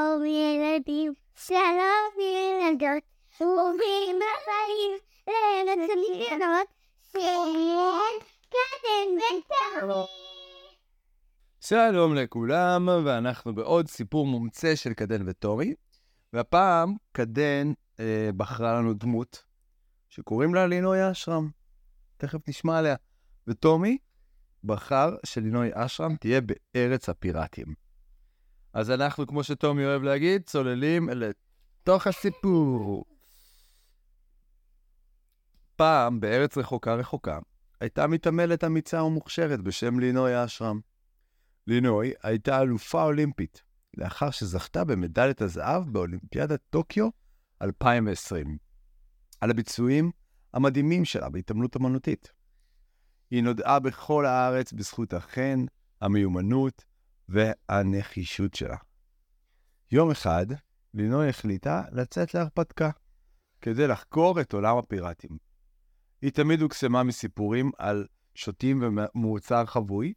שלום ילדים, שלום ילדות, ברוכים הבאים לנצחונות של קדם ותמי. שלום לכולם, ואנחנו בעוד סיפור מומצא של קדן וטומי, והפעם קדן אה, בחרה לנו דמות שקוראים לה לינוי אשרם. תכף נשמע עליה. וטומי בחר שלינוי אשרם תהיה בארץ הפיראטים. אז אנחנו, כמו שטומי אוהב להגיד, צוללים לתוך הסיפור. פעם, בארץ רחוקה רחוקה, הייתה מתעמלת אמיצה ומוכשרת בשם לינוי אשרם. לינוי הייתה אלופה אולימפית, לאחר שזכתה במדליית הזהב באולימפיאדת טוקיו 2020, על הביצועים המדהימים שלה בהתעמלות אמנותית. היא נודעה בכל הארץ בזכות החן, המיומנות והנחישות שלה. יום אחד, לינוי החליטה לצאת להרפתקה, כדי לחקור את עולם הפיראטים. היא תמיד הוקסמה מסיפורים על שוטים ומוצר חבוי,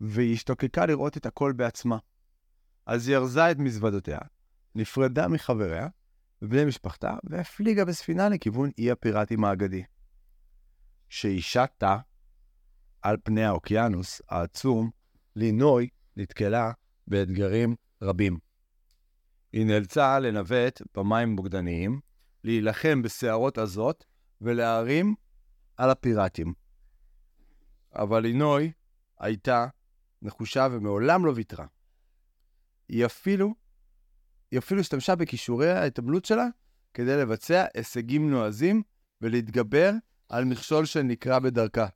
והיא השתוקקה לראות את הכל בעצמה. אז היא ארזה את מזוודותיה, נפרדה מחבריה ובני משפחתה, והפליגה בספינה לכיוון אי הפיראטים האגדי. כשהיא שטה על פני האוקיינוס העצום, לינוי נתקלה באתגרים רבים. היא נאלצה לנווט במים בוגדניים, להילחם בסערות עזות ולהרים על הפיראטים. אבל לינוי הייתה נחושה ומעולם לא ויתרה. היא אפילו, היא אפילו השתמשה בכישורי ההתעמלות שלה כדי לבצע הישגים נועזים ולהתגבר על מכשול שנקרא בדרכה.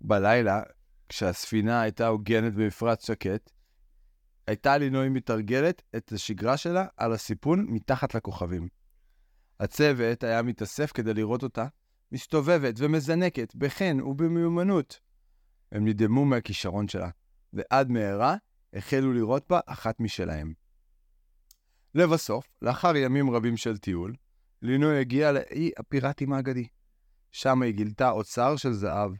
בלילה, כשהספינה הייתה הוגנת במפרץ שקט, הייתה לינוי מתרגלת את השגרה שלה על הסיפון מתחת לכוכבים. הצוות היה מתאסף כדי לראות אותה, מסתובבת ומזנקת בחן ובמיומנות. הם נדהמו מהכישרון שלה, ועד מהרה החלו לראות בה אחת משלהם. לבסוף, לאחר ימים רבים של טיול, לינוי הגיעה לאי הפיראטים האגדי. שם היא גילתה אוצר של זהב,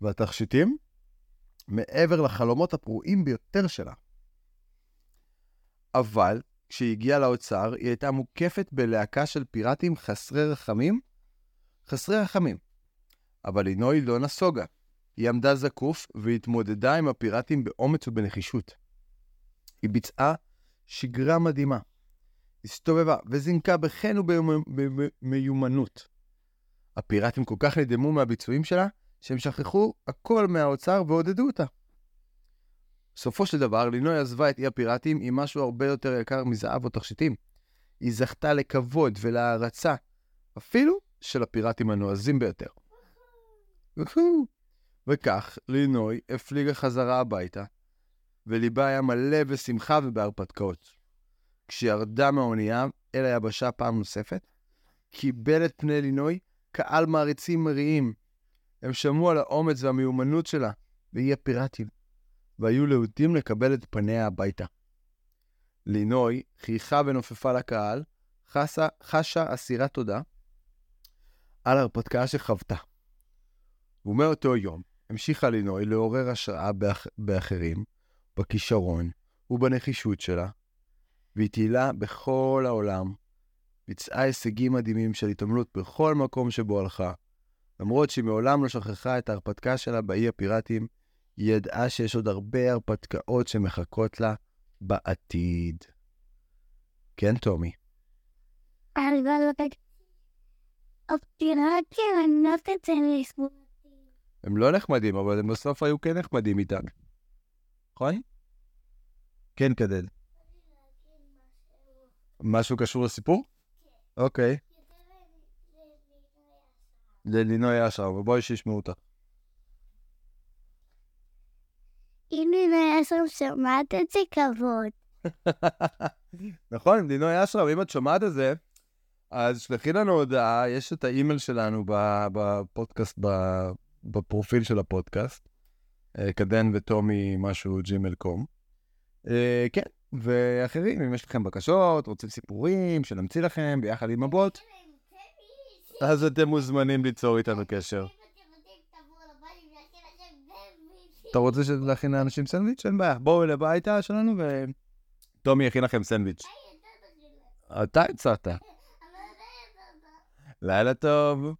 והתכשיטים מעבר לחלומות הפרועים ביותר שלה. אבל כשהיא הגיעה לאוצר, היא הייתה מוקפת בלהקה של פיראטים חסרי רחמים, חסרי רחמים. אבל לינוי לא נסוגה. היא עמדה זקוף והתמודדה עם הפיראטים באומץ ובנחישות. היא ביצעה שגרה מדהימה. הסתובבה וזינקה בחן ובמיומנות. הפיראטים כל כך נדהמו מהביצועים שלה, שהם שכחו הכל מהאוצר ועודדו אותה. בסופו של דבר, לינוי עזבה את אי הפיראטים עם משהו הרבה יותר יקר מזהב או תכשיטים. היא זכתה לכבוד ולהערצה, אפילו של הפיראטים הנועזים ביותר. וכך, לינוי הפליגה חזרה הביתה, וליבה היה מלא בשמחה ובהרפתקאות. כשירדה מהאונייה אל היבשה פעם נוספת, קיבל את פני לינוי קהל מעריצים מריעים. הם שמעו על האומץ והמיומנות שלה באי הפיראטים, והיו להוטים לקבל את פניה הביתה. לינוי חייכה ונופפה לקהל, חסה, חשה אסירת תודה על ההרפתקה שחוותה. ומאותו יום המשיכה לינוי לעורר השראה באח... באחרים, בכישרון ובנחישות שלה, והיא טיילה בכל העולם, ביצעה הישגים מדהימים של התעמלות בכל מקום שבו הלכה. למרות שהיא מעולם לא שכחה את ההרפתקה שלה באי הפיראטים, היא ידעה שיש עוד הרבה הרפתקאות שמחכות לה בעתיד. כן, טומי. הם לא נחמדים, אבל הם בסוף היו כן נחמדים איתם. נכון? כן, כדל. משהו קשור לסיפור? אוקיי. ללינוי אשר, ובואי שישמעו אותך. אם לינוי אשרם שומעת את זה, כבוד. נכון, לינוי אשרם, אם את שומעת את זה, אז שלחי לנו הודעה, יש את האימייל שלנו בפודקאסט, בפרופיל של הפודקאסט, אה, קדן וטומי משהו ג'ימל קום. אה, כן, ואחרים, אם יש לכם בקשות, רוצים סיפורים, שנמציא לכם ביחד עם הבוט, אז אתם מוזמנים ליצור איתנו קשר. אתה רוצה להכין לאנשים סנדוויץ'? אין בעיה. בואו לביתה שלנו וטומי יכין לכם סנדוויץ'. אתה הצעת. לילה טוב.